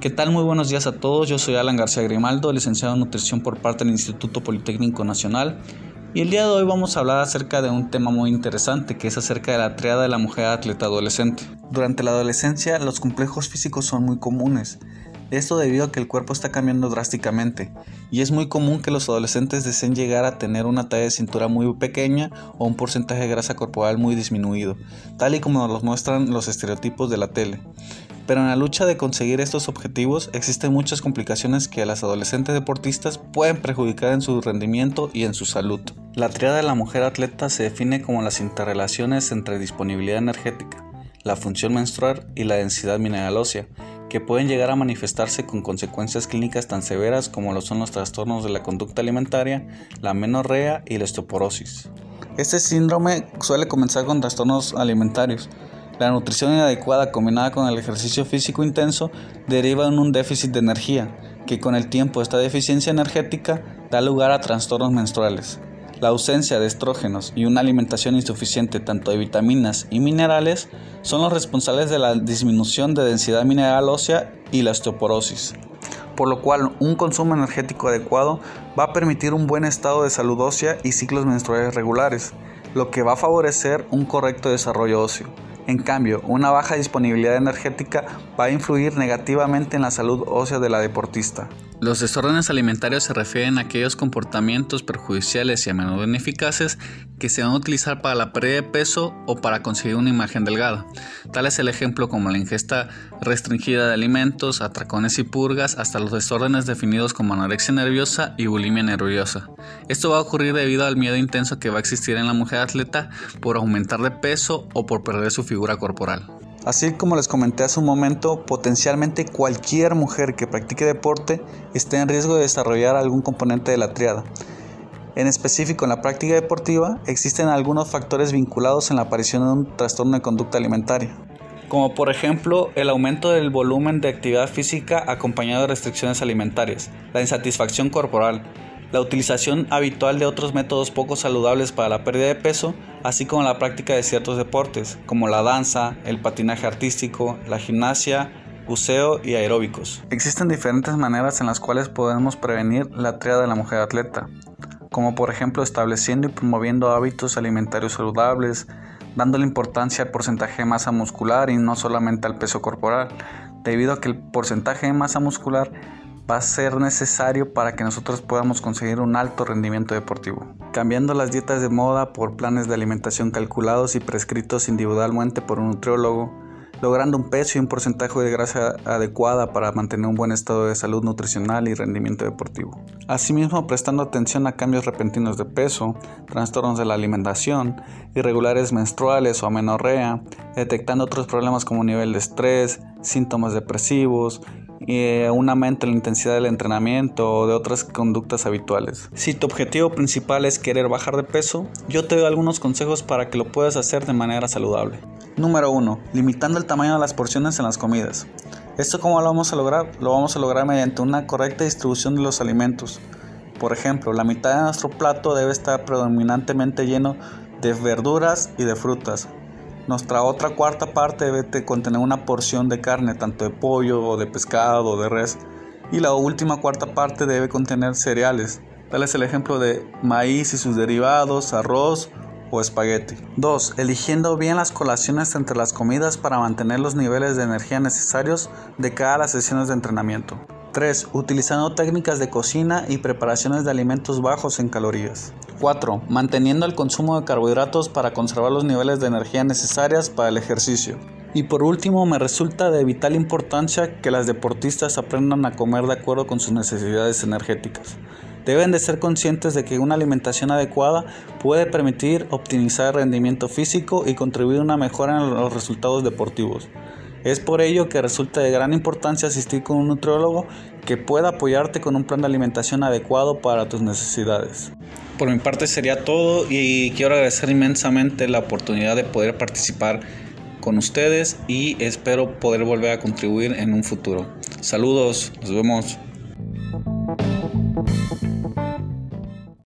¿Qué tal? Muy buenos días a todos. Yo soy Alan García Grimaldo, licenciado en nutrición por parte del Instituto Politécnico Nacional. Y el día de hoy vamos a hablar acerca de un tema muy interesante que es acerca de la triada de la mujer atleta adolescente. Durante la adolescencia los complejos físicos son muy comunes. Esto debido a que el cuerpo está cambiando drásticamente y es muy común que los adolescentes deseen llegar a tener una talla de cintura muy pequeña o un porcentaje de grasa corporal muy disminuido, tal y como nos muestran los estereotipos de la tele. Pero en la lucha de conseguir estos objetivos existen muchas complicaciones que a las adolescentes deportistas pueden perjudicar en su rendimiento y en su salud. La triada de la mujer atleta se define como las interrelaciones entre disponibilidad energética, la función menstrual y la densidad mineral ósea, que pueden llegar a manifestarse con consecuencias clínicas tan severas como lo son los trastornos de la conducta alimentaria, la menorrea y la osteoporosis. Este síndrome suele comenzar con trastornos alimentarios, la nutrición inadecuada combinada con el ejercicio físico intenso deriva en un déficit de energía, que con el tiempo esta deficiencia energética da lugar a trastornos menstruales. La ausencia de estrógenos y una alimentación insuficiente tanto de vitaminas y minerales son los responsables de la disminución de densidad mineral ósea y la osteoporosis. Por lo cual, un consumo energético adecuado va a permitir un buen estado de salud ósea y ciclos menstruales regulares, lo que va a favorecer un correcto desarrollo óseo. En cambio, una baja disponibilidad energética va a influir negativamente en la salud ósea de la deportista. Los desórdenes alimentarios se refieren a aquellos comportamientos perjudiciales y a menudo ineficaces que se van a utilizar para la pérdida de peso o para conseguir una imagen delgada. Tal es el ejemplo como la ingesta restringida de alimentos, atracones y purgas, hasta los desórdenes definidos como anorexia nerviosa y bulimia nerviosa. Esto va a ocurrir debido al miedo intenso que va a existir en la mujer atleta por aumentar de peso o por perder su figura corporal. Así como les comenté hace un momento, potencialmente cualquier mujer que practique deporte esté en riesgo de desarrollar algún componente de la triada. En específico, en la práctica deportiva existen algunos factores vinculados en la aparición de un trastorno de conducta alimentaria, como por ejemplo el aumento del volumen de actividad física acompañado de restricciones alimentarias, la insatisfacción corporal, la utilización habitual de otros métodos poco saludables para la pérdida de peso, así como la práctica de ciertos deportes, como la danza, el patinaje artístico, la gimnasia, buceo y aeróbicos. Existen diferentes maneras en las cuales podemos prevenir la triada de la mujer atleta, como por ejemplo estableciendo y promoviendo hábitos alimentarios saludables, dándole importancia al porcentaje de masa muscular y no solamente al peso corporal, debido a que el porcentaje de masa muscular va a ser necesario para que nosotros podamos conseguir un alto rendimiento deportivo. Cambiando las dietas de moda por planes de alimentación calculados y prescritos individualmente por un nutriólogo, logrando un peso y un porcentaje de grasa adecuada para mantener un buen estado de salud nutricional y rendimiento deportivo. Asimismo, prestando atención a cambios repentinos de peso, trastornos de la alimentación, irregulares menstruales o amenorrea, detectando otros problemas como nivel de estrés, síntomas depresivos, eh, un aumento en la intensidad del entrenamiento o de otras conductas habituales. Si tu objetivo principal es querer bajar de peso, yo te doy algunos consejos para que lo puedas hacer de manera saludable. Número 1. Limitando el tamaño de las porciones en las comidas. ¿Esto cómo lo vamos a lograr? Lo vamos a lograr mediante una correcta distribución de los alimentos. Por ejemplo, la mitad de nuestro plato debe estar predominantemente lleno de verduras y de frutas, nuestra otra cuarta parte debe contener una porción de carne, tanto de pollo o de pescado o de res. Y la última cuarta parte debe contener cereales. Tal es el ejemplo de maíz y sus derivados, arroz o espagueti. 2. Eligiendo bien las colaciones entre las comidas para mantener los niveles de energía necesarios de cada las sesiones de entrenamiento. 3. Utilizando técnicas de cocina y preparaciones de alimentos bajos en calorías. 4. Manteniendo el consumo de carbohidratos para conservar los niveles de energía necesarias para el ejercicio. Y por último, me resulta de vital importancia que las deportistas aprendan a comer de acuerdo con sus necesidades energéticas. Deben de ser conscientes de que una alimentación adecuada puede permitir optimizar el rendimiento físico y contribuir a una mejora en los resultados deportivos. Es por ello que resulta de gran importancia asistir con un nutriólogo que pueda apoyarte con un plan de alimentación adecuado para tus necesidades. Por mi parte sería todo y quiero agradecer inmensamente la oportunidad de poder participar con ustedes y espero poder volver a contribuir en un futuro. Saludos, nos vemos.